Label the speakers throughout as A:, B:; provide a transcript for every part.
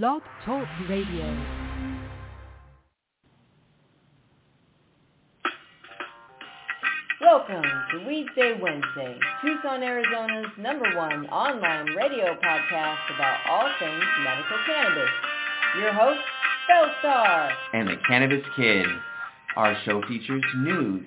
A: Blog Talk Radio.
B: Welcome to Weedsday Wednesday, Tucson, Arizona's number one online radio podcast about all things medical cannabis. Your host, Belle Star.
C: and the Cannabis Kid. Our show features news,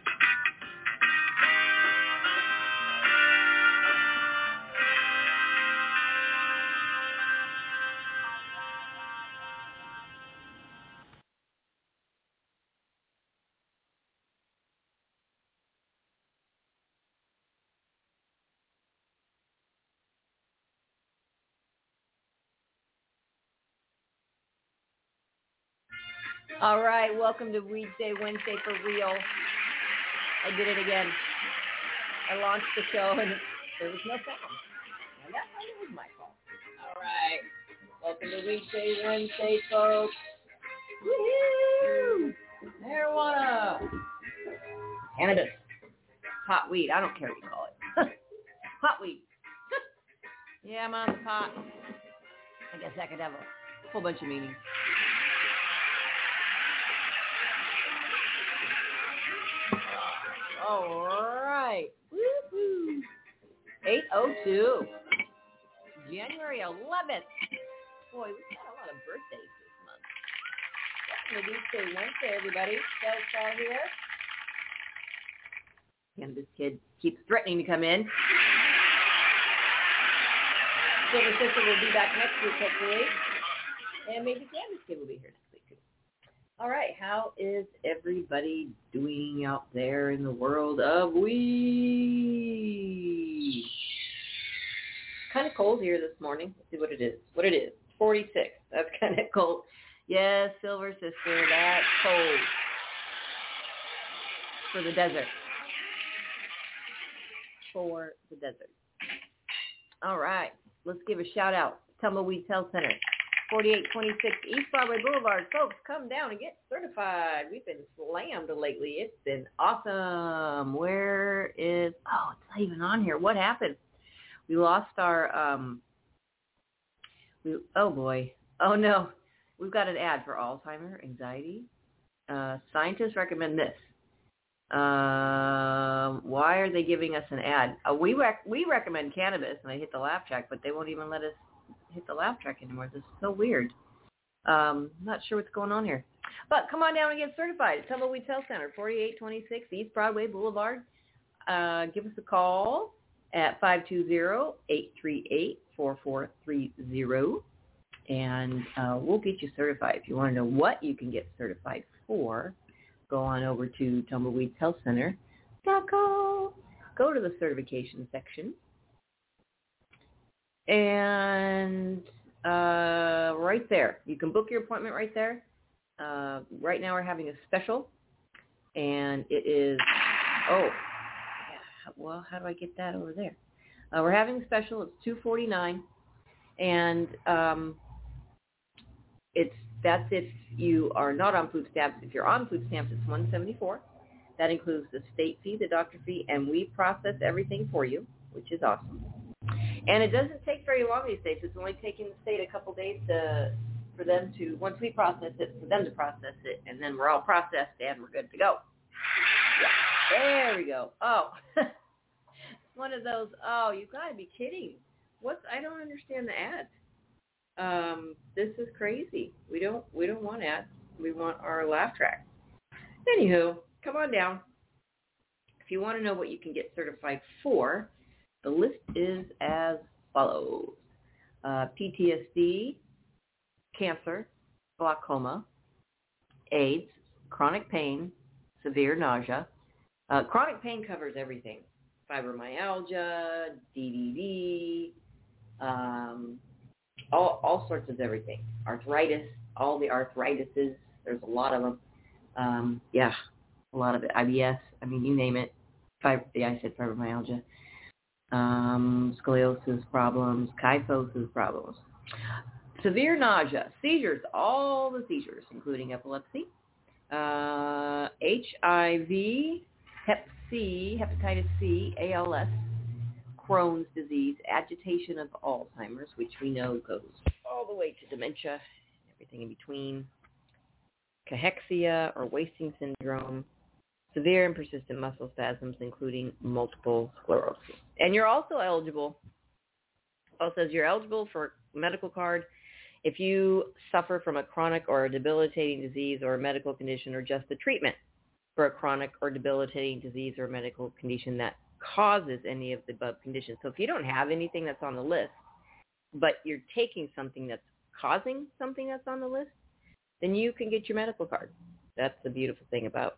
B: All right, welcome to Weed Day Wednesday for real. I did it again. I launched the show and there was no sound. And that was my fault. All right, welcome to Weed Day Wednesday, folks. Woohoo! Marijuana, cannabis, hot weed. I don't care what you call it. hot weed. yeah, I'm on the pot. I guess that could have a whole bunch of meanings. All right. Woohoo. 802. January 11th. Boy, we've got a lot of birthdays this month. Welcome to Weedsday Wednesday, everybody. Belle Star here. Cannabis Kid keeps threatening to come in. Silver Sister will be back next week, hopefully. And maybe Cannabis Kid will be here. All right, how is everybody doing out there in the world of weed? Kind of cold here this morning. Let's see what it is. What it is. 46. That's kind of cold. Yes, Silver Sister, that's cold. For the desert. For the desert. All right, let's give a shout out. To Tumbleweeds Health Center. 4826 East Broadway Boulevard. Folks, come down and get certified. We've been slammed lately. It's been awesome. Where is, oh, it's not even on here. What happened? We lost our, um, we, oh boy. Oh no. We've got an ad for Alzheimer, anxiety. Uh, scientists recommend this. Um, why are they giving us an ad? Uh, we rec- we recommend cannabis, and I hit the laugh track, but they won't even let us hit the laugh track anymore. This is so weird. Um, not sure what's going on here. But come on down and get certified at Tumbleweed Health Center, 4826 East Broadway Boulevard. Uh, give us a call at 520-838-4430, and uh, we'll get you certified. If you want to know what you can get certified for, go on over to tumbleweedshealthcenter.com. Go to the certification section and uh, right there, you can book your appointment right there. Uh, right now we're having a special, and it is oh, well, how do I get that over there? Uh, we're having a special. It's two forty nine, and um, it's that's if you are not on food stamps. If you're on food stamps, it's one seventy four. That includes the state fee, the doctor fee, and we process everything for you, which is awesome. And it doesn't take very long these days. It's only taking the state a couple days to for them to once we process it, for them to process it, and then we're all processed and we're good to go. Yeah. There we go. Oh, one of those. Oh, you got to be kidding! What's I don't understand the ads. Um, this is crazy. We don't we don't want ads. We want our laugh track. Anywho, come on down. If you want to know what you can get certified for, the list is as follows. Uh, PTSD, cancer, glaucoma, AIDS, chronic pain, severe nausea. Uh, chronic pain covers everything. Fibromyalgia, DDD, um, all, all sorts of everything. Arthritis, all the arthritises. There's a lot of them. Um, yeah, a lot of it. IBS. I mean, you name it. Fib- yeah, I said fibromyalgia. Um, scoliosis problems, kyphosis problems. Severe nausea, seizures, all the seizures, including epilepsy, uh, HIV, Hep C, hepatitis C, ALS, Crohn's disease, agitation of Alzheimer's, which we know goes all the way to dementia, everything in between, cachexia or wasting syndrome, severe and persistent muscle spasms, including multiple sclerosis. And you're also eligible, also says you're eligible for medical card if you suffer from a chronic or a debilitating disease or a medical condition or just the treatment for a chronic or debilitating disease or medical condition that causes any of the above conditions. So if you don't have anything that's on the list, but you're taking something that's causing something that's on the list, then you can get your medical card. That's the beautiful thing about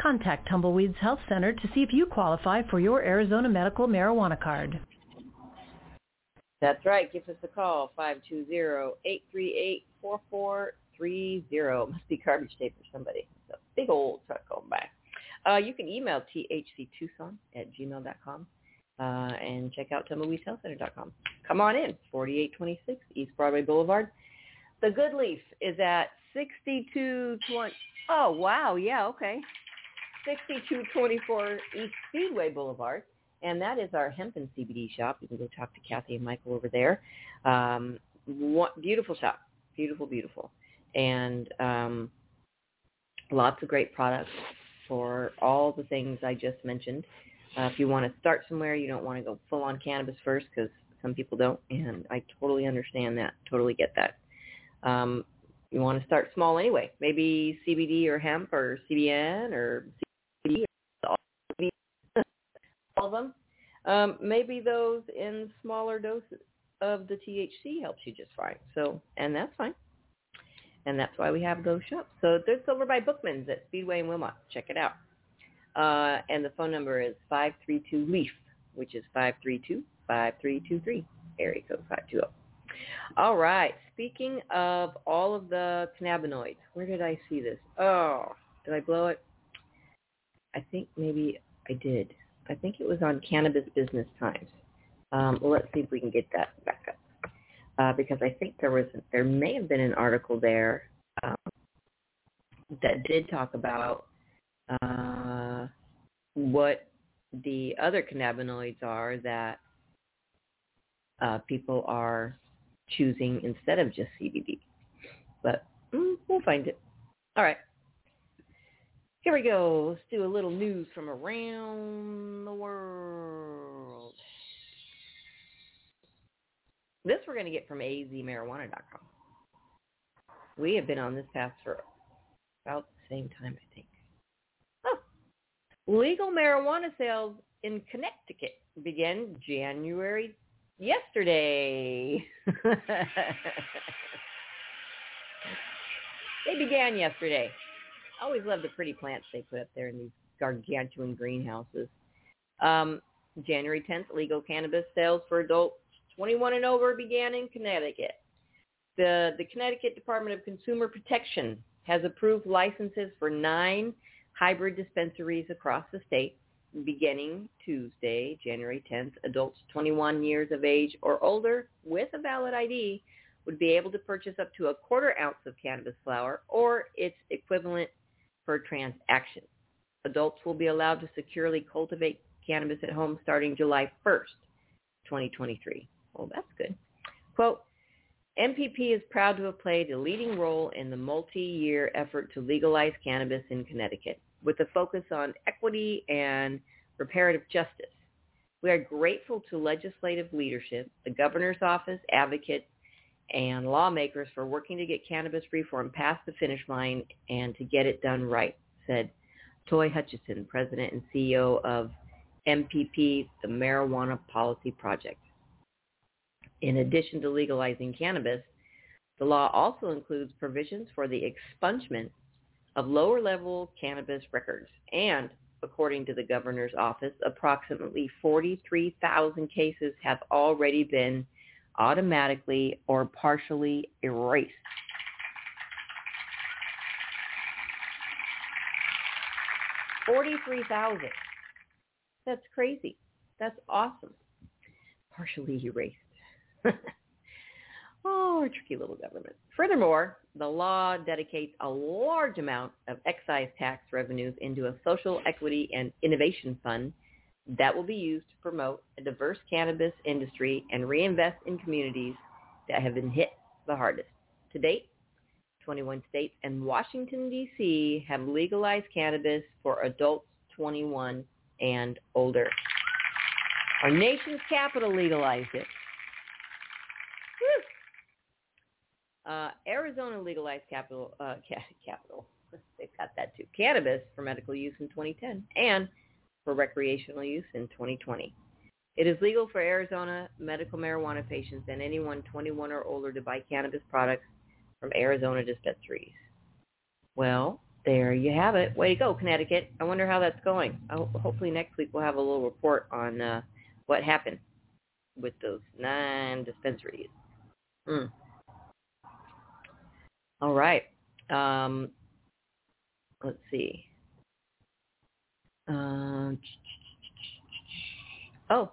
A: Contact Tumbleweeds Health Center to see if you qualify for your Arizona medical marijuana card.
B: That's right. Give us a call, 520-838-4430. Must be garbage tape for somebody. It's a big old truck going by. Uh, you can email thctucson at gmail.com uh, and check out tumbleweedshealthcenter.com. Come on in, 4826 East Broadway Boulevard. The Good Leaf is at 6220. Oh, wow. Yeah, okay. 6224 East Speedway Boulevard. And that is our hemp and CBD shop. You can go talk to Kathy and Michael over there. Um, what, beautiful shop. Beautiful, beautiful. And um, lots of great products for all the things I just mentioned. Uh, if you want to start somewhere, you don't want to go full on cannabis first because some people don't, and I totally understand that. Totally get that. Um, you want to start small anyway. Maybe CBD or hemp or CBN or all of them. Um, maybe those in smaller doses of the THC helps you just fine. So, and that's fine. And that's why we have those shops. So it's over by Bookman's at Speedway and Wilmot. Check it out. Uh, and the phone number is 532-LEAF, which is 532-5323, area code 520. All right. Speaking of all of the cannabinoids, where did I see this? Oh, did I blow it? I think maybe I did. I think it was on Cannabis Business Times. Um, let's see if we can get that back up. Uh, because I think there was, there may have been an article there um, that did talk about uh, what the other cannabinoids are that uh, people are choosing instead of just CBD. But mm, we'll find it. All right. Here we go. Let's do a little news from around the world. This we're going to get from azmarijuana.com. We have been on this path for about the same time, I think. Oh. Legal marijuana sales in Connecticut began January yesterday. they began yesterday. I always love the pretty plants they put up there in these gargantuan greenhouses. Um, January 10th, legal cannabis sales for adults 21 and over began in Connecticut. The, the Connecticut Department of Consumer Protection has approved licenses for nine hybrid dispensaries across the state beginning Tuesday, January 10th. Adults 21 years of age or older with a valid ID would be able to purchase up to a quarter ounce of cannabis flower or its equivalent per transaction. Adults will be allowed to securely cultivate cannabis at home starting July 1st, 2023. Well, that's good. Quote, MPP is proud to have played a leading role in the multi-year effort to legalize cannabis in Connecticut with a focus on equity and reparative justice. We are grateful to legislative leadership, the governor's office, advocates, and lawmakers for working to get cannabis reform past the finish line and to get it done right, said Toi Hutchinson, president and CEO of MPP, the Marijuana Policy Project. In addition to legalizing cannabis, the law also includes provisions for the expungement of lower-level cannabis records. And according to the governor's office, approximately 43,000 cases have already been automatically or partially erased. Forty-three thousand. That's crazy. That's awesome. Partially erased. oh, tricky little government. Furthermore, the law dedicates a large amount of excise tax revenues into a social equity and innovation fund that will be used to promote a diverse cannabis industry and reinvest in communities that have been hit the hardest. To date, 21 states and Washington, D.C. have legalized cannabis for adults 21 and older. Our nation's capital legalized it. Uh, Arizona legalized capital, uh, ca- capital. They've got that too. Cannabis for medical use in 2010 and for recreational use in 2020. It is legal for Arizona medical marijuana patients and anyone 21 or older to buy cannabis products from Arizona dispensaries. Well, there you have it. Way to go, Connecticut. I wonder how that's going. Ho- hopefully next week we'll have a little report on uh, what happened with those nine dispensaries. Mm. All right. Um, let's see. Um, oh,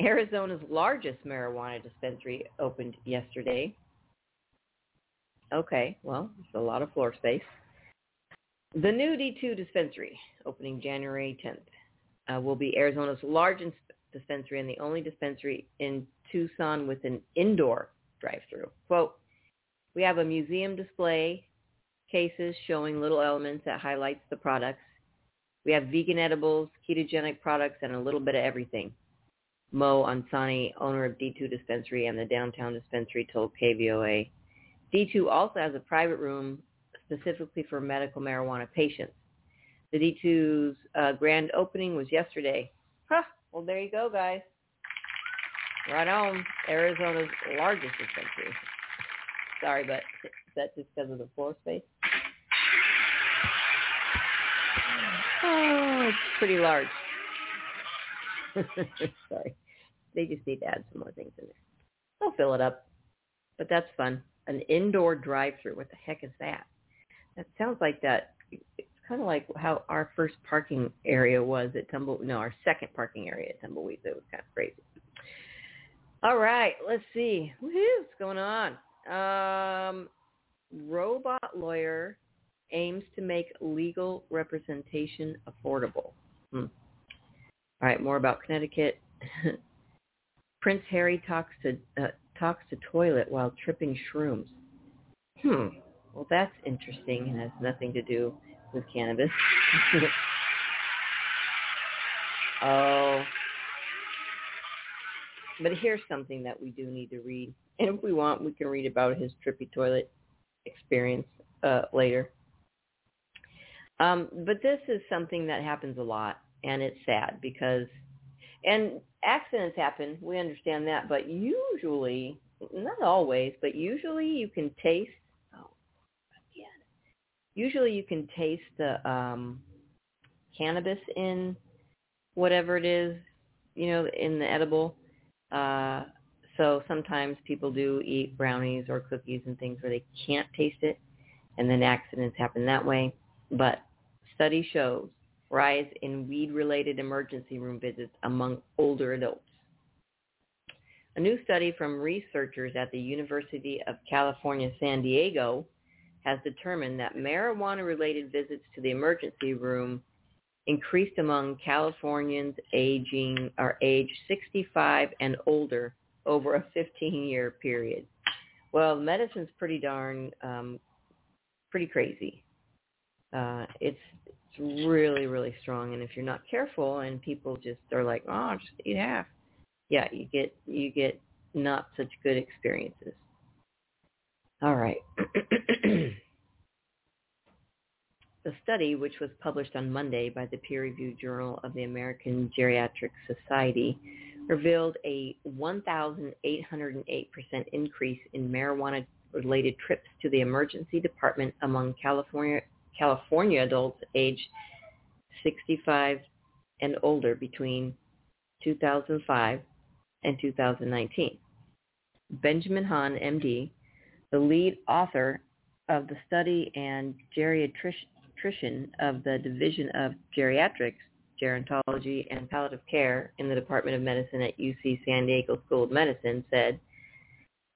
B: Arizona's largest marijuana dispensary opened yesterday. Okay, well, it's a lot of floor space. The new D2 dispensary, opening January 10th, uh, will be Arizona's largest dispensary and the only dispensary in Tucson with an indoor drive-through. Quote, we have a museum display cases showing little elements that highlights the products. We have vegan edibles, ketogenic products, and a little bit of everything. Mo Ansani, owner of D2 Dispensary and the downtown dispensary, told KVOA. D2 also has a private room specifically for medical marijuana patients. The D2's uh, grand opening was yesterday. Huh, well, there you go, guys. Right on, Arizona's largest dispensary. Sorry, but is that just because of the floor space? Oh, it's pretty large. Sorry. They just need to add some more things in there. They'll fill it up. But that's fun. An indoor drive-through. What the heck is that? That sounds like that. It's kind of like how our first parking area was at Tumble. No, our second parking area at Tumbleweeds. It was kind of crazy. All right, let's see. What's going on? Um, robot lawyer aims to make legal representation affordable. Hmm. All right, more about Connecticut. Prince Harry talks to uh, talks to toilet while tripping shrooms. Hmm. Well, that's interesting and has nothing to do with cannabis. oh. But here's something that we do need to read. And if we want, we can read about his trippy toilet experience uh, later. Um, but this is something that happens a lot, and it's sad because, and accidents happen. We understand that, but usually, not always, but usually you can taste. Oh, again. Usually you can taste the um, cannabis in whatever it is, you know, in the edible. Uh, so sometimes people do eat brownies or cookies and things where they can't taste it, and then accidents happen that way. But study shows rise in weed-related emergency room visits among older adults. A new study from researchers at the University of California, San Diego has determined that marijuana-related visits to the emergency room increased among Californians aging or age 65 and older over a 15-year period. Well, medicine's pretty darn, um, pretty crazy. Uh, it's it's really, really strong, and if you're not careful, and people just are like, oh, just eat half, yeah, you get you get not such good experiences. All right. The study, which was published on Monday by the peer-reviewed Journal of the American Geriatric Society, revealed a 1,808% increase in marijuana-related trips to the emergency department among California, California adults aged 65 and older between 2005 and 2019. Benjamin Han, MD, the lead author of the study and geriatrician of the Division of Geriatrics, Gerontology, and Palliative Care in the Department of Medicine at UC San Diego School of Medicine said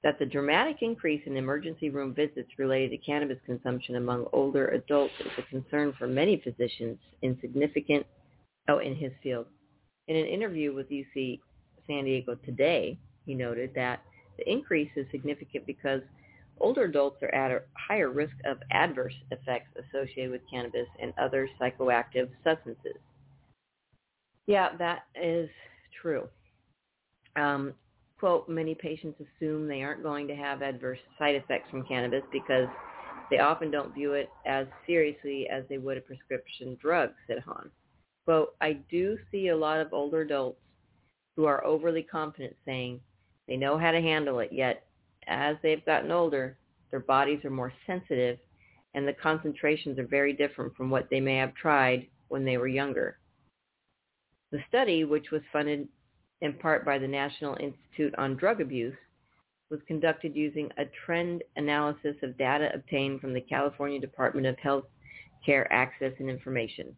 B: that the dramatic increase in emergency room visits related to cannabis consumption among older adults is a concern for many physicians in significant oh in his field. In an interview with UC San Diego today, he noted that the increase is significant because older adults are at a higher risk of adverse effects associated with cannabis and other psychoactive substances. Yeah, that is true. Um, quote, many patients assume they aren't going to have adverse side effects from cannabis because they often don't view it as seriously as they would a prescription drug, said Han. Quote, I do see a lot of older adults who are overly confident saying they know how to handle it, yet as they've gotten older, their bodies are more sensitive and the concentrations are very different from what they may have tried when they were younger. The study, which was funded in part by the National Institute on Drug Abuse, was conducted using a trend analysis of data obtained from the California Department of Health Care Access and Information.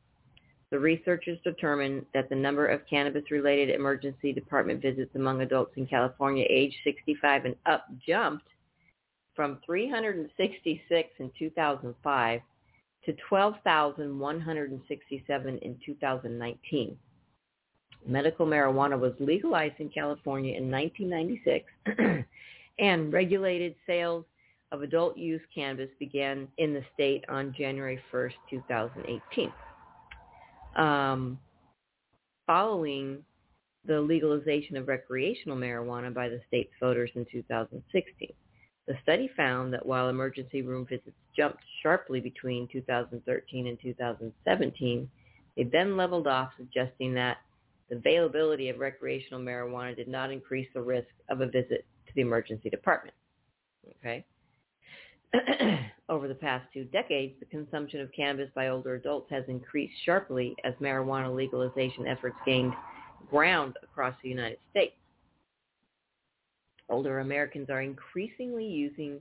B: The researchers determined that the number of cannabis-related emergency department visits among adults in California aged 65 and up jumped from 366 in 2005 to 12,167 in 2019. Medical marijuana was legalized in California in 1996 and regulated sales of adult use cannabis began in the state on January 1st, 2018 um, following the legalization of recreational marijuana by the state's voters in 2016. The study found that while emergency room visits jumped sharply between 2013 and 2017, they then leveled off, suggesting that the availability of recreational marijuana did not increase the risk of a visit to the emergency department. Okay. Over the past two decades, the consumption of cannabis by older adults has increased sharply as marijuana legalization efforts gained ground across the United States. Older Americans are increasingly using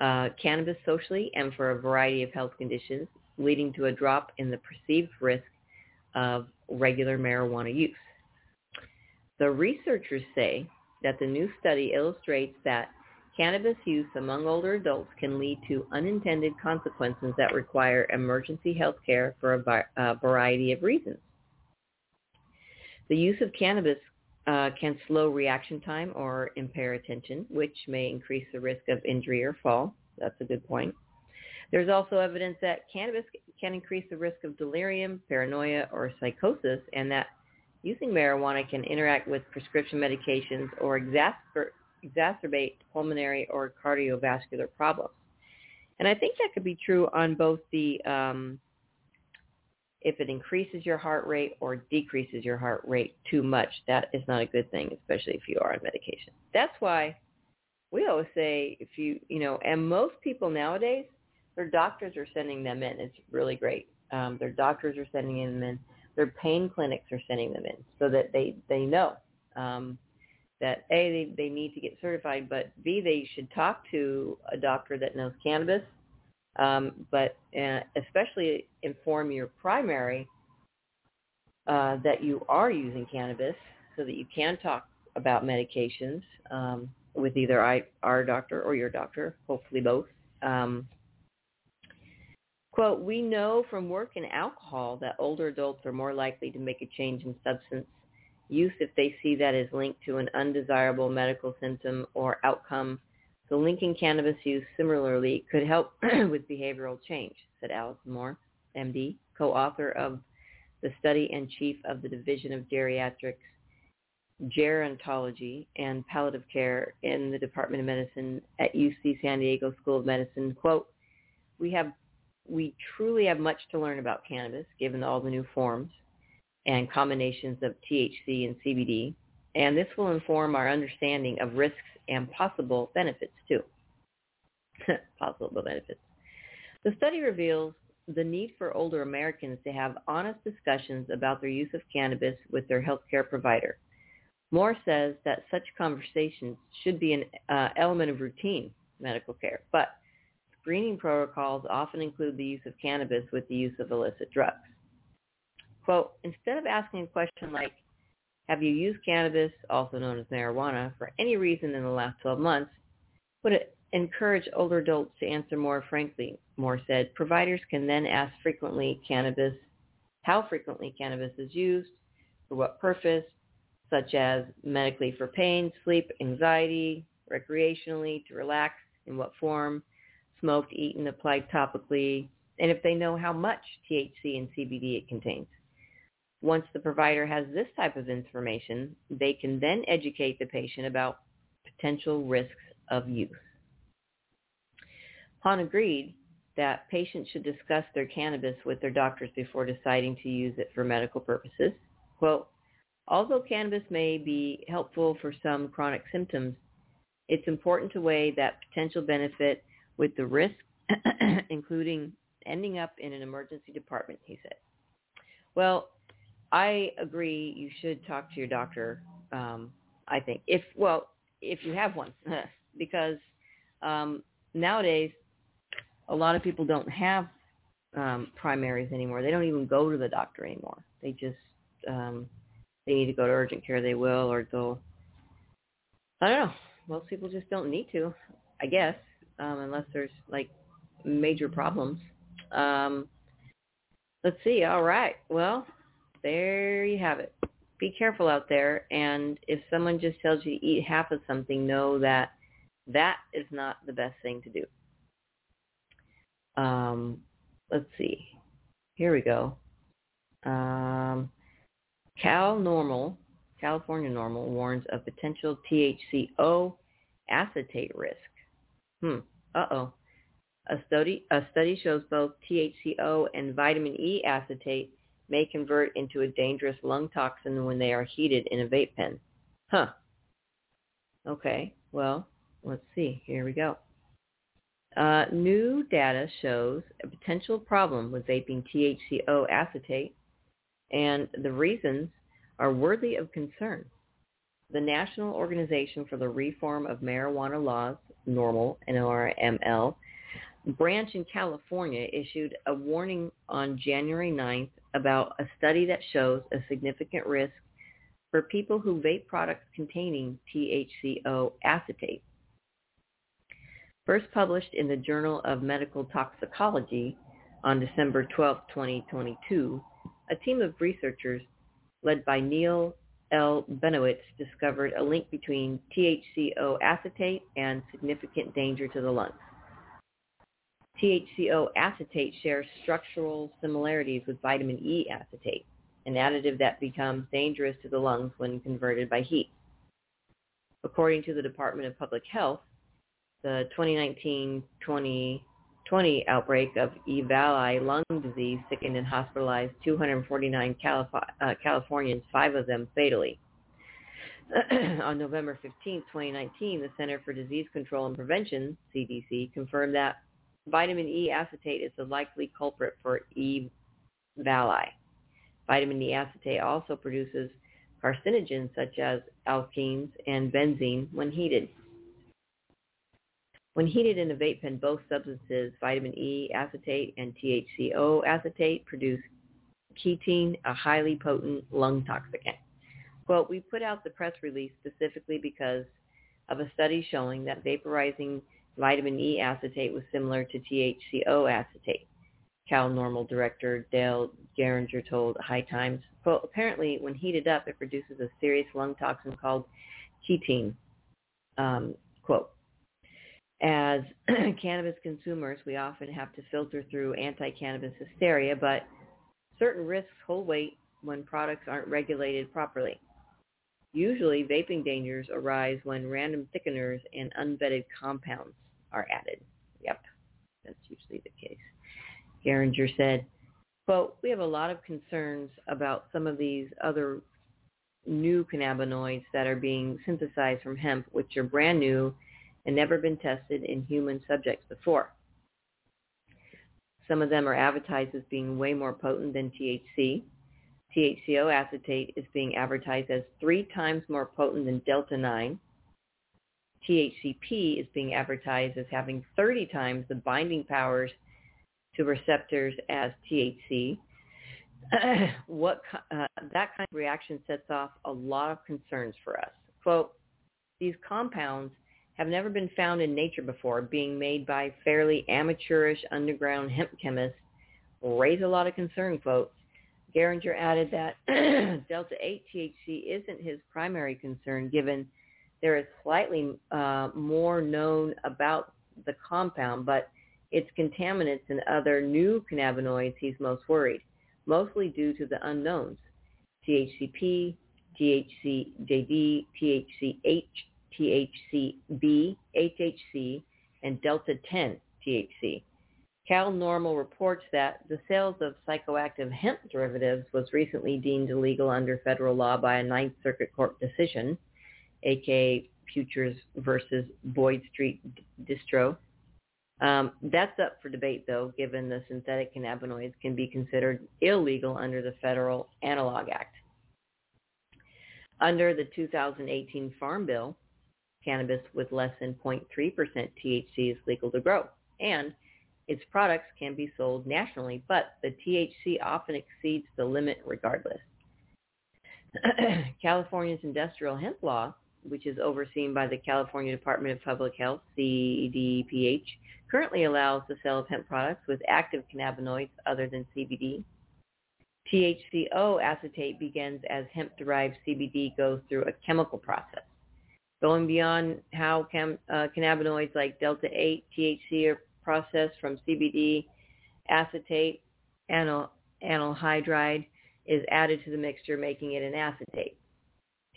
B: uh, cannabis socially and for a variety of health conditions, leading to a drop in the perceived risk of regular marijuana use. The researchers say that the new study illustrates that Cannabis use among older adults can lead to unintended consequences that require emergency health care for a, a variety of reasons. The use of cannabis uh, can slow reaction time or impair attention, which may increase the risk of injury or fall. That's a good point. There's also evidence that cannabis can increase the risk of delirium, paranoia, or psychosis, and that using marijuana can interact with prescription medications or exacerbate exacerbate pulmonary or cardiovascular problems. And I think that could be true on both the um, if it increases your heart rate or decreases your heart rate too much, that is not a good thing, especially if you are on medication. That's why we always say if you, you know, and most people nowadays, their doctors are sending them in. It's really great. Um, their doctors are sending them in. Their pain clinics are sending them in so that they, they know. Um, that A, they, they need to get certified, but B, they should talk to a doctor that knows cannabis, um, but uh, especially inform your primary uh, that you are using cannabis so that you can talk about medications um, with either I, our doctor or your doctor, hopefully both. Um, Quote, we know from work in alcohol that older adults are more likely to make a change in substance use if they see that is linked to an undesirable medical symptom or outcome. So linking cannabis use similarly could help with behavioral change, said Alison Moore, MD, co-author of the study and chief of the Division of Geriatrics, Gerontology, and Palliative Care in the Department of Medicine at UC San Diego School of Medicine. Quote, we have we truly have much to learn about cannabis, given all the new forms and combinations of THC and CBD, and this will inform our understanding of risks and possible benefits too. possible benefits. The study reveals the need for older Americans to have honest discussions about their use of cannabis with their healthcare provider. Moore says that such conversations should be an uh, element of routine medical care, but screening protocols often include the use of cannabis with the use of illicit drugs. Quote, instead of asking a question like, have you used cannabis, also known as marijuana, for any reason in the last 12 months, would encourage older adults to answer more frankly, Moore said. Providers can then ask frequently cannabis, how frequently cannabis is used, for what purpose, such as medically for pain, sleep, anxiety, recreationally, to relax, in what form, smoked, eaten, applied topically, and if they know how much THC and CBD it contains. Once the provider has this type of information, they can then educate the patient about potential risks of use. Han agreed that patients should discuss their cannabis with their doctors before deciding to use it for medical purposes. Quote, although cannabis may be helpful for some chronic symptoms, it's important to weigh that potential benefit with the risk, including ending up in an emergency department, he said. Well, I agree you should talk to your doctor, um, I think. If, well, if you have one, because um, nowadays a lot of people don't have um, primaries anymore. They don't even go to the doctor anymore. They just, um, they need to go to urgent care, they will, or they'll, I don't know. Most people just don't need to, I guess um, unless there's like major problems. Um, let's see. All right. Well, there you have it. Be careful out there. And if someone just tells you to eat half of something, know that that is not the best thing to do. Um, let's see. Here we go. Um, Cal NORML, California NORML warns of potential THCO acetate risk. Hmm. Uh-oh. A study, a study shows both THCO and vitamin E acetate may convert into a dangerous lung toxin when they are heated in a vape pen. Huh. Okay. Well, let's see. Here we go. Uh, new data shows a potential problem with vaping THCO acetate, and the reasons are worthy of concern. The National Organization for the Reform of Marijuana Laws NORML, N-O-R-M-L, branch in California issued a warning on January 9th about a study that shows a significant risk for people who vape products containing THCO acetate. First published in the Journal of Medical Toxicology on December 12, 2022, a team of researchers led by Neil L. Benowitz discovered a link between THCO acetate and significant danger to the lungs. THCO acetate shares structural similarities with vitamin E acetate, an additive that becomes dangerous to the lungs when converted by heat. According to the Department of Public Health, the 2019-2020 outbreak of E. lung disease sickened and hospitalized 249 Calif- uh, Californians, five of them fatally. On November 15, 2019, the Center for Disease Control and Prevention, CDC, confirmed that vitamin E acetate is the likely culprit for E. Vitamin E acetate also produces carcinogens such as alkenes and benzene when heated. When heated in a vape pen, both substances, vitamin E acetate and THCO acetate, produce ketene, a highly potent lung toxicant. Well, we put out the press release specifically because of a study showing that vaporizing vitamin E acetate was similar to THCO acetate. Cal NORML director Dale Gieringer told High Times. Quote, apparently when heated up, it produces a serious lung toxin called ketene. Um, quote, as cannabis consumers, we often have to filter through anti-cannabis hysteria, but certain risks hold weight when products aren't regulated properly. Usually, vaping dangers arise when random thickeners and unvetted compounds are added. Yep, that's usually the case. Gieringer said, quote, we have a lot of concerns about some of these other new cannabinoids that are being synthesized from hemp, which are brand new and never been tested in human subjects before. Some of them are advertised as being way more potent than THC. THCO acetate is being advertised as three times more potent than Delta-9. THCP is being advertised as having 30 times the binding powers to receptors as THC. what uh, that kind of reaction sets off a lot of concerns for us. Quote, these compounds have never been found in nature before, being made by fairly amateurish underground hemp chemists, raise a lot of concern, quote. Gieringer added that delta-8 THC isn't his primary concern given there is slightly uh, more known about the compound, but its contaminants and other new cannabinoids he's most worried, mostly due to the unknowns. THCP, THCJD, THCH, THCV, HHC, and Delta-10 THC. Cal NORML reports that the sales of psychoactive hemp derivatives was recently deemed illegal under federal law by a Ninth Circuit Court decision, aka Futures versus Boyd Street Distro. Um, that's up for debate, though, given the synthetic cannabinoids can be considered illegal under the Federal Analog Act. Under the 2018 Farm Bill, cannabis with less than 0.3% THC is legal to grow, and its products can be sold nationally, but the THC often exceeds the limit regardless. California's industrial hemp law, which is overseen by the California Department of Public Health, CDPH, currently allows the sale of hemp products with active cannabinoids other than CBD. THCO acetate begins as hemp-derived CBD goes through a chemical process. Going beyond how chem, uh, cannabinoids like delta-8, THC are processed from CBD, acetate, anyl, hydride is added to the mixture, making it an acetate.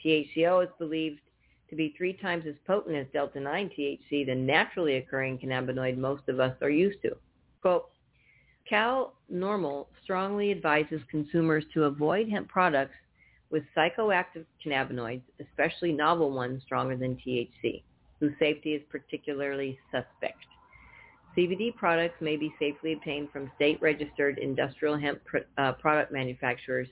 B: THCO is believed to be three times as potent as delta-9 THC, the naturally occurring cannabinoid most of us are used to. Quote, Cal NORML strongly advises consumers to avoid hemp products with psychoactive cannabinoids, especially novel ones stronger than THC, whose safety is particularly suspect. CBD products may be safely obtained from state-registered industrial hemp pr- uh, product manufacturers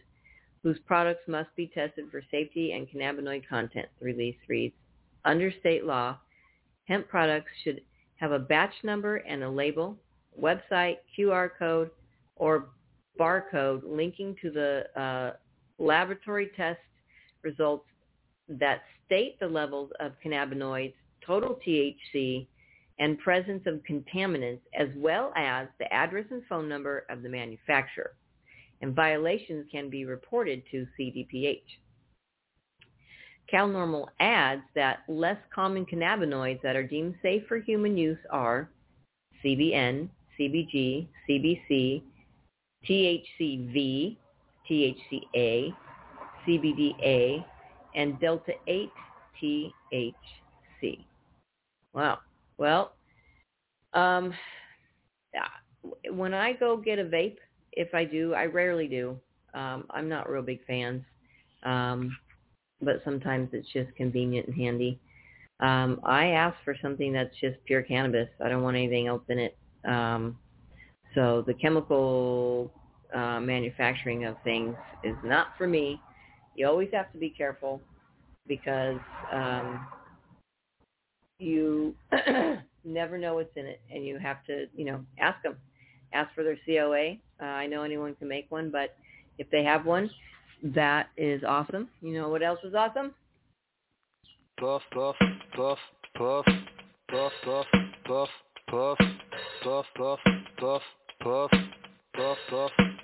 B: whose products must be tested for safety and cannabinoid content, the release reads. Under state law, hemp products should have a batch number and a label, website, QR code, or barcode linking to the uh, laboratory test results that state the levels of cannabinoids, total THC, and presence of contaminants, as well as the address and phone number of the manufacturer and violations can be reported to CDPH. CalNORML adds that less common cannabinoids that are deemed safe for human use are CBN, CBG, CBC, THCV, THCA, CBDA, and Delta-8 THC. Wow. Well, um, when I go get a vape, if I do, I rarely do. Um, I'm not real big fans, um, but sometimes it's just convenient and handy. Um, I ask for something that's just pure cannabis. I don't want anything else in it. Um, so the chemical uh, manufacturing of things is not for me. You always have to be careful because um, you never know what's in it, and you have to, you know, ask them ask for their COA. Uh, I know anyone can make one, but if they have one, that is awesome. You know what else is awesome?
D: Puff, puff, puff, puff, puff, puff, puff, puff, puff, puff, puff, puff, puff, puff,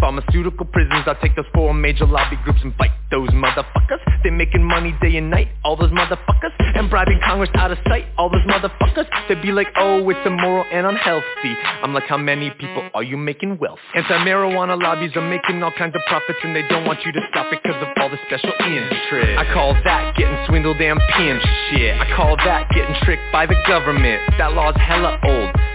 E: pharmaceutical prisons. I'll take those four major lobby groups and fight those motherfuckers. They're making money day and night, all those motherfuckers. And bribing Congress out of sight, all those motherfuckers. They'd be like, oh, it's immoral and unhealthy. I'm like, how many people are you making wealth? Anti-marijuana lobbies are making all kinds of profits And they don't want you to stop it cause of all the special interest. I call that getting swindled and pimped shit. I call that getting tricked by the government. That law's hella old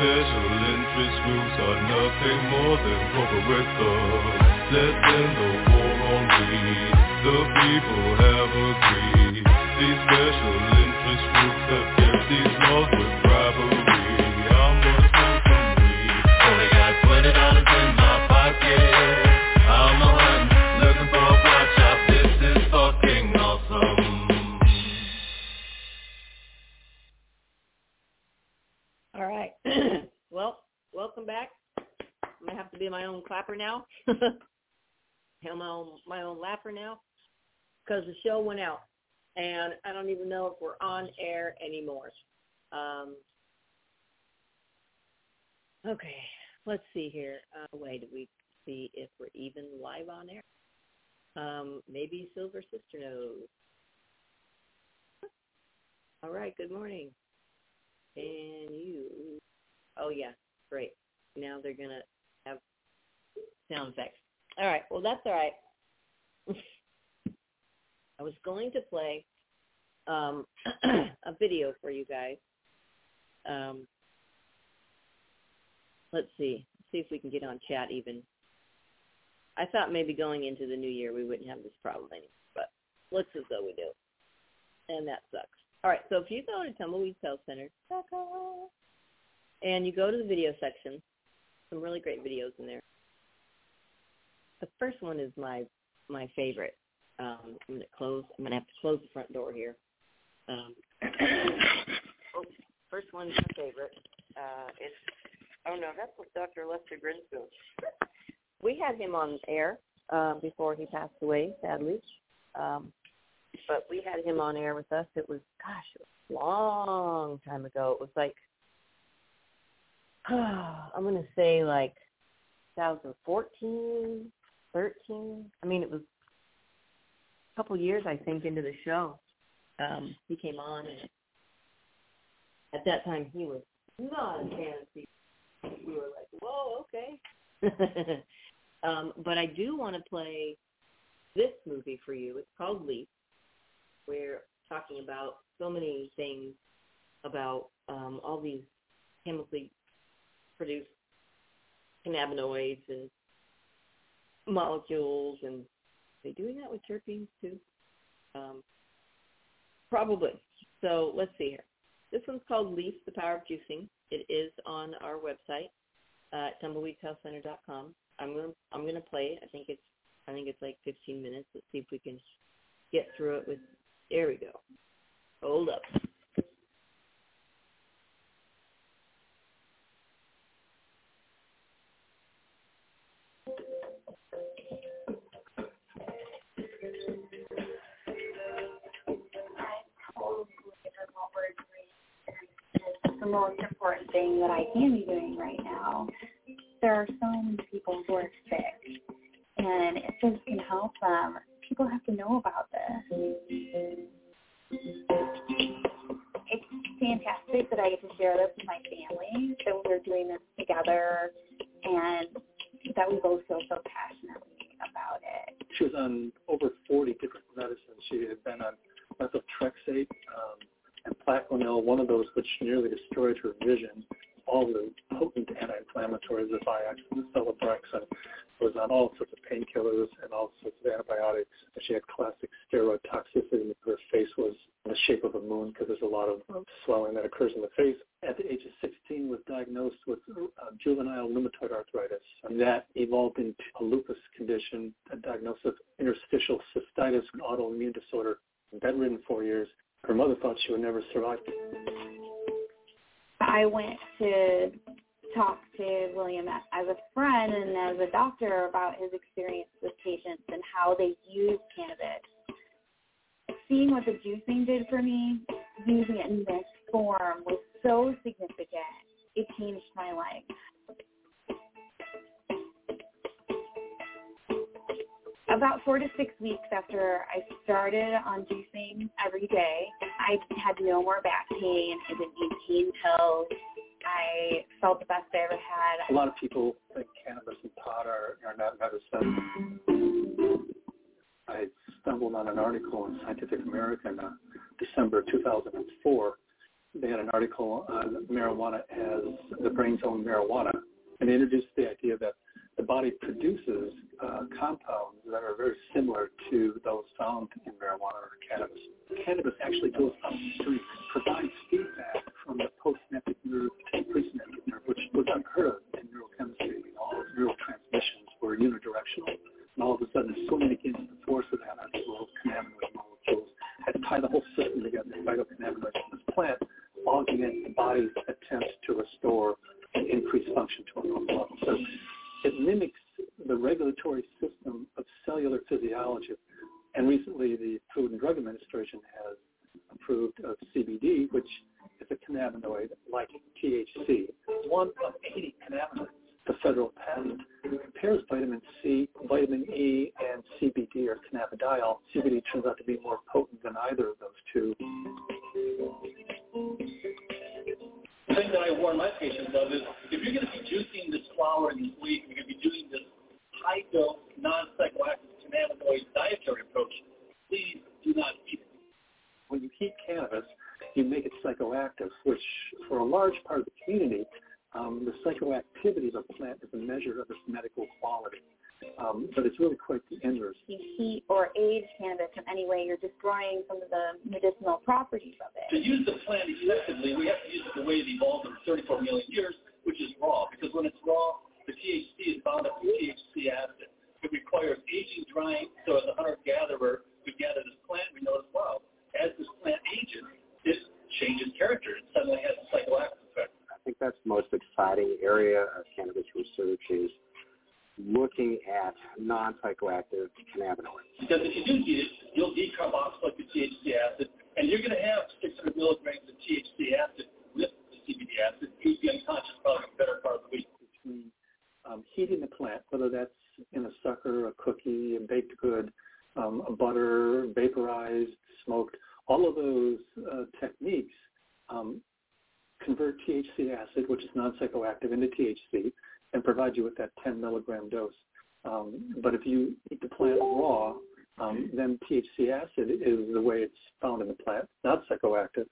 F: special interest groups are nothing more than corporate thugs. Let's end the war on weed. The people have agreed. These special interest
B: well, welcome back. I'm gonna have to be my own clapper now. I'm my own my own laugher now because the show went out, and I don't even know if we're on air anymore. Um, okay, let's see here. Uh, wait, we see if we're even live on air. Um, maybe Silver Sister knows. All right. Good morning. And you. Oh yeah, great. Now they're gonna have sound effects. All right. Well, that's all right. I was going to play um, a video for you guys. Um, let's see. See if we can get on chat even. I thought maybe going into the new year we wouldn't have this problem anymore, but looks as though we do. And that sucks. All right, so if you go to Tumbleweed Health Center and you go to the video section, some really great videos in there. The first one is my my favorite. Um, I'm gonna close. I'm gonna have to close the front door here. Um, oh, first one's my favorite. Uh, it's oh no, that's with Dr. Lester Grinspoon. We had him on air uh, before he passed away, sadly. Um, but we had him on air with us. It was gosh, it was a long time ago. It was like I'm gonna say like 2014, 13. I mean, it was a couple years I think into the show. Um, he came on, and at that time he was not a fantasy. We were like, whoa, okay. um, but I do want to play this movie for you. It's called Leaf. We're talking about so many things about um, all these chemically produced cannabinoids and molecules, and are they doing that with terpenes too? Um, probably. So let's see here. This one's called Leaf, the Power of Juicing. It is on our website at tumbleweedshealthcenter.com. I'm gonna I'm gonna play it. I think it's I think it's like 15 minutes. Let's see if we can get through it with. There we go. Hold up.
G: Most important thing that I can be doing right now. There are so many people who are sick, and if this can help them, people have to know about this. It's fantastic that I get to share this with my family, that we're doing this together, and that we both feel so passionately about it.
H: She was on over 40 different medicines. She had been on methotrexate um, and Plaquenil, one of those which nearly destroyed her vision. All the potent anti-inflammatories, the Vioxx and the Celebrex, and was on all sorts of painkillers and all sorts of antibiotics. She had classic steroid toxicity. Her face was in the shape of a moon because there's a lot of swelling that occurs in the face. At the age of 16, was diagnosed with uh, juvenile rheumatoid arthritis, and that evolved into a lupus condition, a diagnosis of interstitial cystitis, an autoimmune disorder. Bedridden four years. Her mother thought she would never survive.
G: I went to talk to William as a friend and as a doctor about his experience with patients and how they use cannabis. Seeing what the juicing did for me, using it in this form was so significant. It changed my life. About four to six weeks after I started on juicing day, I had no more back pain. I didn't need pain pills. I felt the best I ever had.
H: A lot of people think cannabis and pot are, are not medicine. I stumbled on an article in Scientific American, uh, December 2004. They had an article on marijuana as the brain's own marijuana, and they introduced the idea that the body produces uh, compounds that are very similar to those found in marijuana or actually goes upstream, provides um, of a plant is a measure of its medical quality. Um, but it's really quite the inverse.
G: You heat or age cannabis in any way, you're destroying some of the medicinal properties of it.
I: To use the plant effectively, we have to use it the way it evolved over 34 million years, which is raw. Because when it's raw, the THC is bound up to THC acid. It requires aging, drying. So as a hunter-gatherer, we gather this plant, we notice, wow, as this plant ages, it changes character. It suddenly has a psychoactive
H: think that's the most exciting area of cannabis research is looking at
J: non-psychoactive cannabinoids.
I: Because if you do it, you'll decarboxylate the THC acid, and you're going to have 600 milligrams of THC acid with the CBD acid. You'd be unconscious probably the better part of the week.
H: Between um, heating the plant, whether that's in a sucker, a cookie, a baked good, um, a butter, vaporized, smoked, all of those uh, techniques um, convert THC acid, which is non-psychoactive, into THC and provide you with that 10 milligram dose. Um, but if you eat the plant raw, um, then THC acid is the way it's found in the plant, not psychoactive.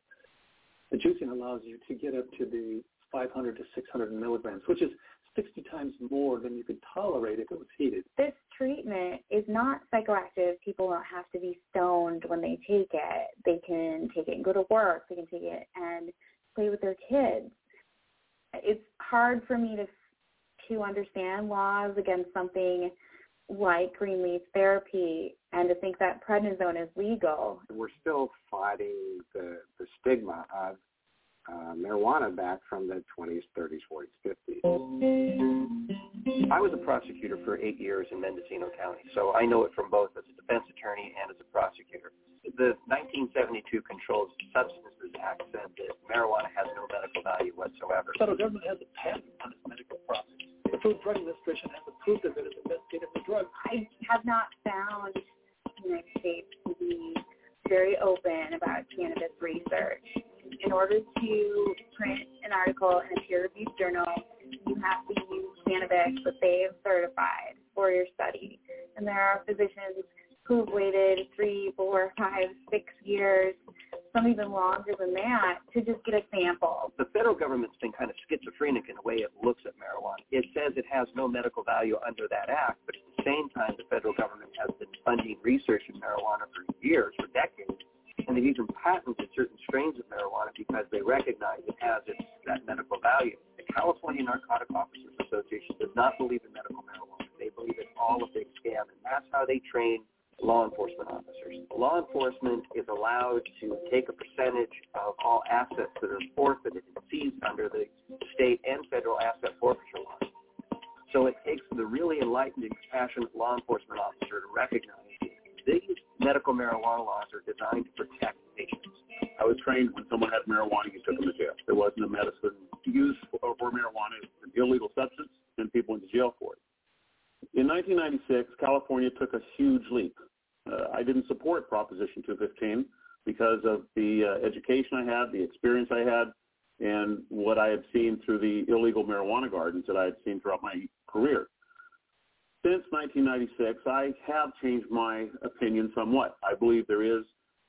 H: The juicing allows you to get up to the 500 to 600 milligrams, which is 60 times more than you could tolerate if it was heated.
G: This treatment is not psychoactive. People don't have to be stoned when they take it. They can take it and go to work. They can take it and play with their kids. It's hard for me to to understand laws against something like green leaf therapy and to think that prednisone is legal.
J: We're still fighting the, the stigma of uh, marijuana back from the 20s, 30s, 40s, 50s.
K: I was a prosecutor for eight years in Mendocino County, so I know it from both as a defense attorney and as a prosecutor. The 1972 Controlled Substances Act said that marijuana has no medical value whatsoever.
I: The federal government has a patent on its medical properties. The Food Drug Administration has approved of it as a investigative drug.
G: I have not found the United States to be very open about cannabis research. In order to print an article in a peer-reviewed journal, you have to use cannabis that they've certified for your study. And there are physicians who've waited three, four, five, six years, some even longer than that, to just get a sample.
K: The federal government's been kind of schizophrenic in the way it looks at marijuana. It says it has no medical value under that act, but at the same time, the federal government has been funding research in marijuana for years, for decades, and they've even patented certain strains of marijuana because they recognize it has its, that medical value. The California Narcotic Officers Association does not believe in medical marijuana. They believe it's all a big scam, and that's how they train law enforcement officers. Law enforcement is allowed to take a percentage of all assets that are forfeited and seized under the state and federal asset forfeiture laws. So it takes the really enlightened and compassionate law enforcement officer to recognize these medical marijuana laws are designed to protect patients.
L: I was trained when someone had marijuana, you took them to jail. There wasn't a medicine used for, for marijuana. It's an illegal substance, and people went to jail for it. In 1996, California took a huge leap. Uh, I didn't support Proposition 215 because of the uh, education I had, the experience I had, and what I had seen through the illegal marijuana gardens that I had seen throughout my career. Since 1996, I have changed my opinion somewhat. I believe there is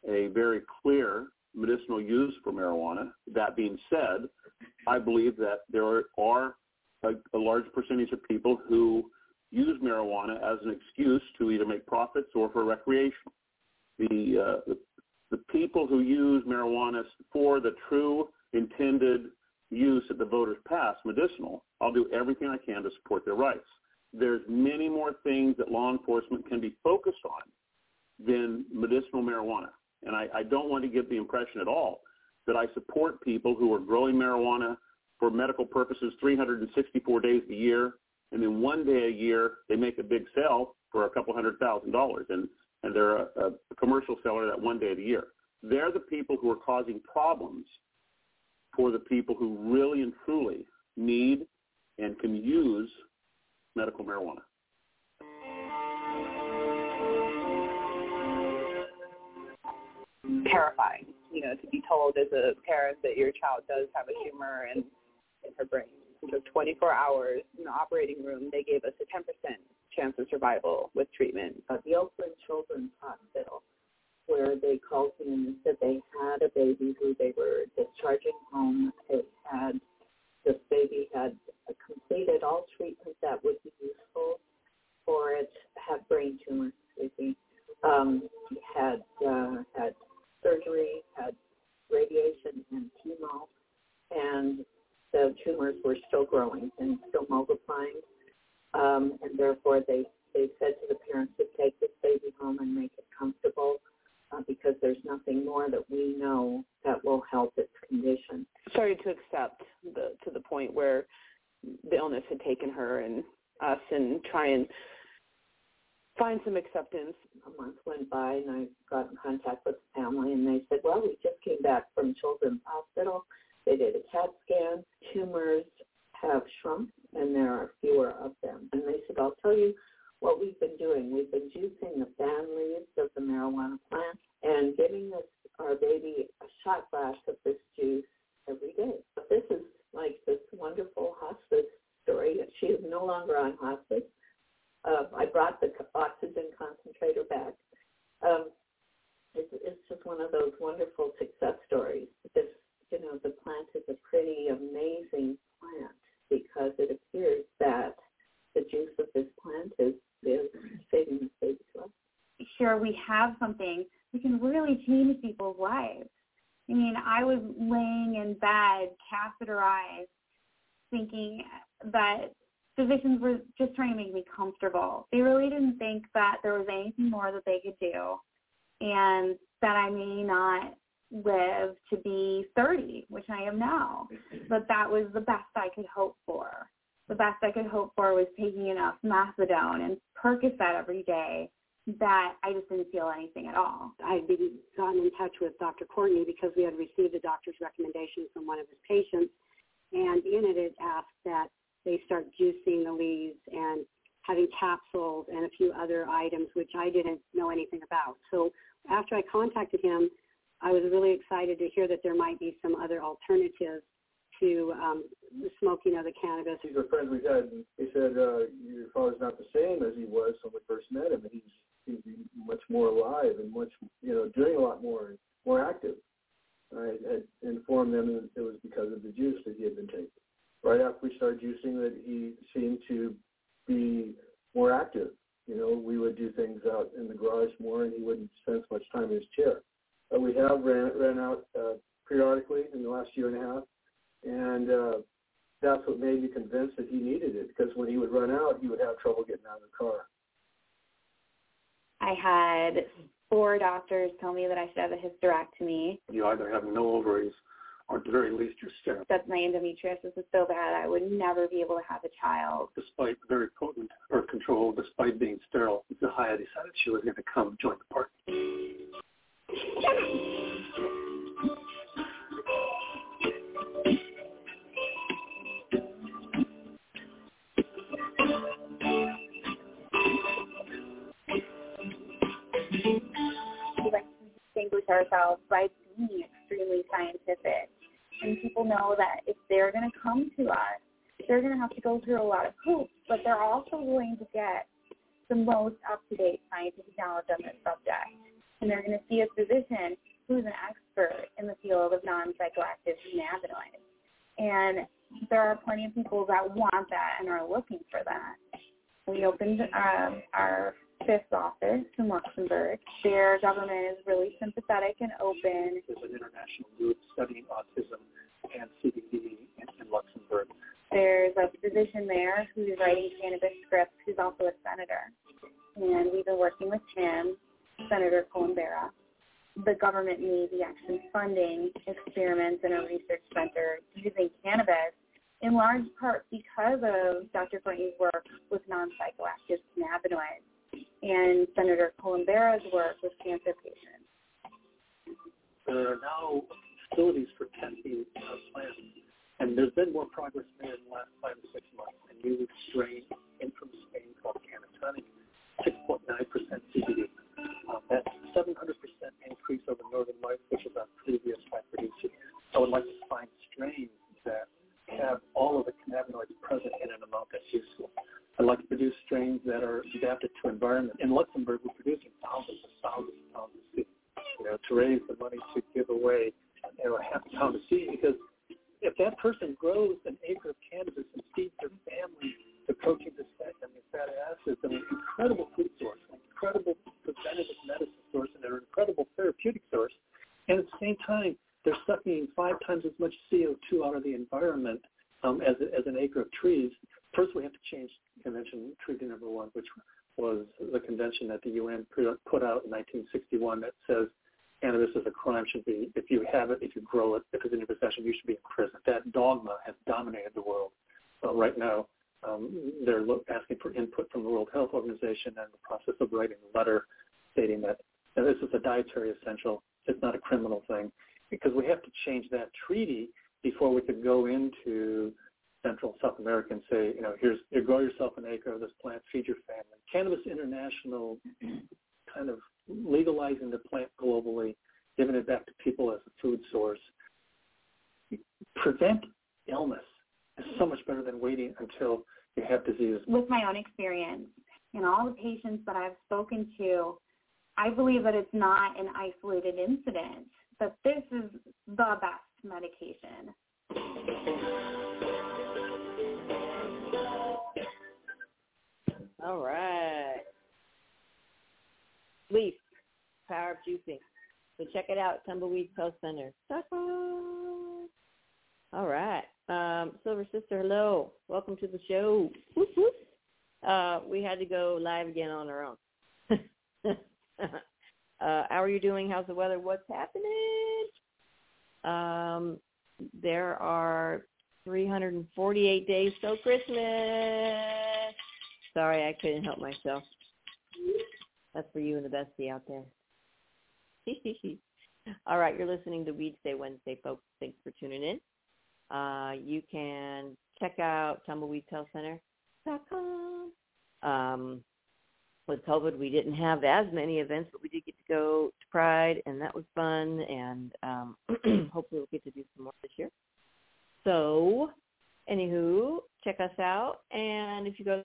L: a very clear medicinal use for marijuana. That being said, I believe that there are a, a large percentage of people who use marijuana as an excuse to either make profits or for recreation. The, uh, the, the people who use marijuana for the true intended use that the voters pass, medicinal, I'll do everything I can to support their rights. There's many more things that law enforcement can be focused on than medicinal marijuana. And I, I don't want to give the impression at all that I support people who are growing marijuana for medical purposes 364 days a year and then one day a year they make a big sale for a couple hundred thousand dollars, and and they're a, a commercial seller that one day of the year. They're the people who are causing problems for the people who really and truly need and can use medical marijuana.
M: Terrifying, you know, to be told as a parent that your child does have a tumor in, in her brain took 24 hours in the operating room. They gave us a 10% chance of survival with treatment.
B: At the Oakland Children's Hospital, where they called me and said they had a baby who they were discharging home. It had this baby had completed all treatment that would be useful for it. Had brain tumor, excuse Um, had uh, had surgery, had radiation and chemo, and the tumors were still growing and still multiplying. Um, and therefore, they, they said to the parents to take this baby home and make it comfortable uh, because there's nothing more that we know that will help its condition.
M: Started to accept the to the point where the illness had taken her and us and try and find
N: some acceptance.
O: A month went by and I got in contact with the family and they said, well, we just came back from Children's Hospital. They did a CAT scan. Tumors have shrunk and there are fewer of them. And they said, I'll tell you what we've been doing. We've been juicing the fan leaves of the marijuana plant and giving this our baby a shot glass of this juice every day. But this is like this wonderful hospice story. She is no longer on hospice. Uh, I brought the oxygen concentrator back. Um, it's, it's just one of those wonderful success stories. This, you know, the plant is a pretty amazing plant because it appears that the juice of this plant is, is saving this baby's life.
G: Sure, we have something we can really change people's lives. I mean, I was laying in bed, catheterized, thinking that physicians were just trying to make me comfortable. They really didn't think that there was anything more that they could do and that I may not live to be 30, which I am now. But that was the best I could hope for. The best I could hope for was taking enough methadone and Percocet every day that I just didn't feel anything at all.
P: I'd been gotten in touch with Dr. Courtney because we had received a doctor's recommendation from one of his patients, and in it it asked that they start juicing the leaves and having capsules and a few other items which I didn't know anything about. So after I contacted him, I was really excited to hear that there might be some other alternatives to um, smoking the cannabis.
Q: These are friends we've had, they said uh, your father's not the same as he was when we first met him, and he's he's much more alive and much you know doing a lot more, more active. I had informed them that it was because of the juice that he had been taking. Right after we started juicing, that he seemed to be more active. You know, we would do things out in the garage more, and he wouldn't spend so much time in his chair. But we have ran ran out uh, periodically in the last year and a half, and uh, that's what made me convinced that he needed it. Because when he would run out, he would have trouble getting out of the car.
G: I had four doctors tell me that I should have a hysterectomy.
H: You either have no ovaries or at the very least you're sterile.
G: That my endometriosis is so bad I would never be able to have a child.
H: Despite very potent birth control, despite being sterile, Zahaya decided she was going to come join the party.
G: Distinguish ourselves by being extremely scientific. And people know that if they're going to come to us, they're going to have to go through a lot of hoops, but they're also going to get the most up-to-date scientific knowledge on this subject. And they're going to see a physician who's an expert in the field of non-psychoactive cannabinoids. And there are plenty of people that want that and are looking for that. We opened um, our fifth office in Luxembourg. Their government is really sympathetic and open.
H: There's an international group studying autism and CBD in, in Luxembourg.
G: There's a physician there who's writing cannabis scripts who's also a senator. And we've been working with him, Senator Colombera. The government Navy actually funding experiments in a research center using cannabis in large part because of Dr. Courtney's work with non-psychoactive cannabinoids and Senator Colombera's work with cancer patients.
H: There are now facilities for testing uh, plants, and there's been more progress made in the last five to six months. A new strain in from Spain called Cannatonic, 6.9% CBD. Um, that's 700% increase over Northern Lights, which is our previous high producer. I would like to find strains that have all of the cannabinoids present in an amount that's useful. I'd like to produce strains that are adapted to environment. In Luxembourg, we're producing thousands and thousands of pounds of seed, you know, to raise the money to give away, you know, a half a pound of seed because if that person grows an acre of cannabis and feeds their family the protein, and the fatty acids, and an incredible food source, an incredible preventative medicine source, and an incredible therapeutic source, and at the same time, they're sucking five times as much CO2 out of the environment um, as, as an acre of trees. First, we have to change Convention Treaty Number One, which was the convention that the UN put out in 1961 that says cannabis is a crime. Should be if you have it, if you grow it, if it's in your possession, you should be in prison. That dogma has dominated the world uh, right now. Um, they're asking for input from the World Health Organization and the process of writing a letter stating that now, this is a dietary essential. It's not a criminal thing because we have to change that treaty before we could go into Central South America and say, you know, here's you grow yourself an acre of this plant, feed your family. Cannabis International kind of legalizing the plant globally, giving it back to people as a food source. Prevent illness is so much better than waiting until you have disease.
G: With my own experience and all the patients that I've spoken to, I believe that it's not an isolated incident, that this is the best medication.
B: All right. Leaf, Power of Juicing. So check it out, Tumbleweed Health Center. All right. Um, Silver Sister, hello. Welcome to the show. Whoop, whoop. Uh, we had to go live again on our own. uh, how are you doing? How's the weather? What's happening? Um, there are 348 days till Christmas. Sorry, I couldn't help myself. That's for you and the bestie out there. All right, you're listening to Weedsday Wednesday, folks. Thanks for tuning in. Uh, you can check out tumbleweedhealthcenter.com. Um, with COVID, we didn't have as many events, but we did get to go to Pride, and that was fun. And um, hopefully, we'll get to do some more this year. So, anywho, check us out, and if you go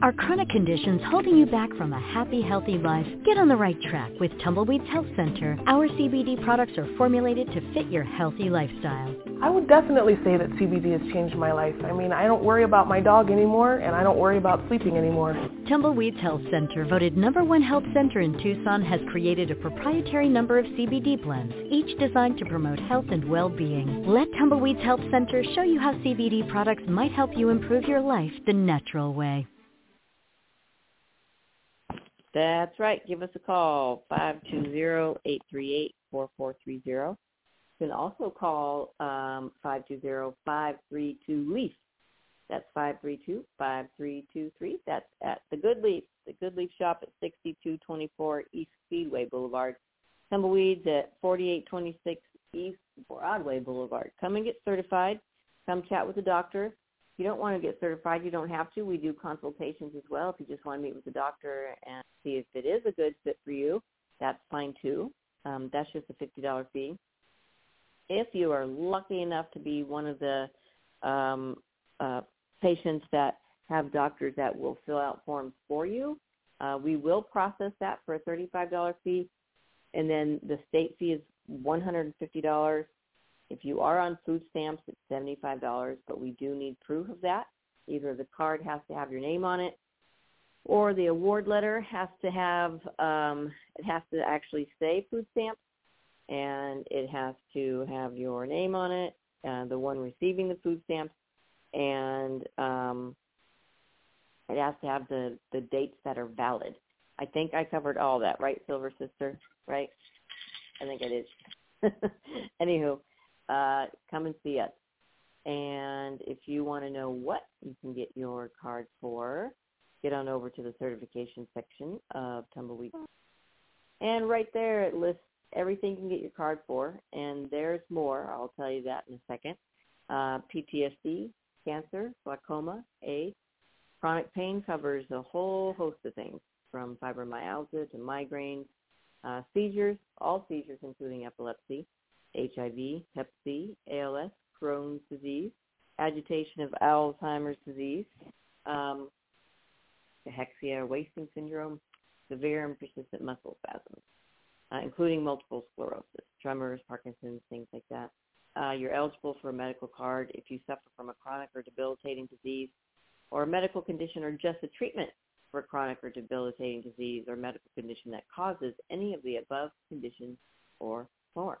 N: Are chronic conditions holding you back from a happy, healthy life? Get on the right track with Tumbleweeds Health Center. Our CBD products are formulated to fit your healthy lifestyle.
R: I would definitely say that CBD has changed my life. I mean, I don't worry about my dog anymore, and I don't worry about sleeping anymore.
N: Tumbleweeds Health Center, voted number one health center in Tucson, has created a proprietary number of CBD blends, each designed to promote health and well-being. Let Tumbleweeds Health Center show you how CBD products might help you improve your life the natural way.
B: That's right. Give us a call, 520-838-4430. You can also call um, 520-532-LEAF. That's 532-5323. That's at The Good Leaf, The Good Leaf Shop at 6224 East Speedway Boulevard. Tumbleweeds at 4826 East Broadway Boulevard. Come and get certified. Come chat with the doctor you don't want to get certified, you don't have to. We do consultations as well. If you just want to meet with the doctor and see if it is a good fit for you, that's fine too. Um, that's just a $50 fee. If you are lucky enough to be one of the um, uh, patients that have doctors that will fill out forms for you, uh, we will process that for a $35 fee. And then the state fee is $150 if you are on food stamps, it's $75, but we do need proof of that. Either the card has to have your name on it, or the award letter has to have, um, it has to actually say food stamps, and it has to have your name on it, uh, the one receiving the food stamps, and um, it has to have the, the dates that are valid. I think I covered all that, right, Silver Sister? Right? I think I did. Anywho, uh, come and see us. And if you want to know what you can get your card for, get on over to the certification section of Tumbleweed. And right there it lists everything you can get your card for, and there's more. I'll tell you that in a second. Uh, PTSD, cancer, glaucoma, AIDS, chronic pain covers a whole host of things, from fibromyalgia to migraines, uh, seizures, all seizures including epilepsy, HIV, Hep C, ALS, Crohn's disease, agitation of Alzheimer's disease, um, cachexia, wasting syndrome, severe and persistent muscle spasms, uh, including multiple sclerosis, tremors, Parkinson's, things like that. Uh, you're eligible for a medical card if you suffer from a chronic or debilitating disease or a medical condition or just a treatment for a chronic or debilitating disease or medical condition that causes any of the above conditions or more.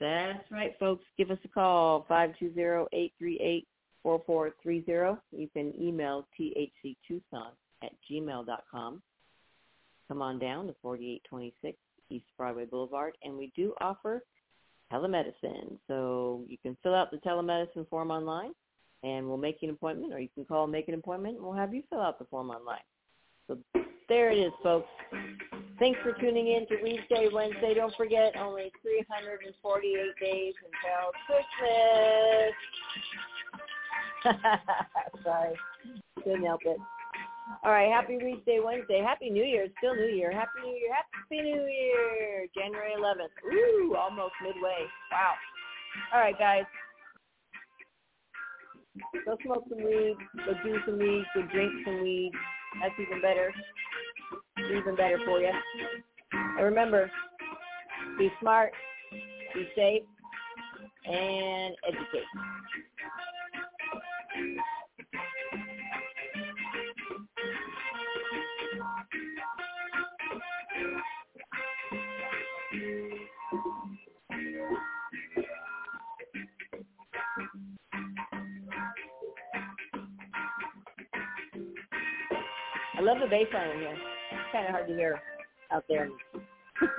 B: That's right, folks. Give us a call, 520-838-4430. You can email thctucson at gmail.com. Come on down to 4826 East Broadway Boulevard, and we do offer telemedicine. So you can fill out the telemedicine form online, and we'll make you an appointment, or you can call and make an appointment, and we'll have you fill out the form online. So there it is, folks. Thanks for tuning in to Weedsday, Wednesday. Don't forget, only 348 days until Christmas. Sorry. Couldn't help it. All right, happy Weedsday, Wednesday. Happy New Year. It's still New Year. Happy New Year. Happy New Year. January 11th. Ooh, almost midway. Wow. All right, guys. Go smoke some weed. Go do some weed. Go drink some weed. That's even better. Even better for you. And remember, be smart, be safe, and educate. I love the bass line in here. Kind of hard to hear out there.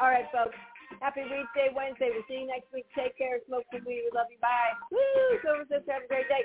B: All right, folks. Happy Weedsday, Wednesday. We'll see you next week. Take care. Smoke some weed. We love you. Bye. Woo! Silver Sister, have a great day.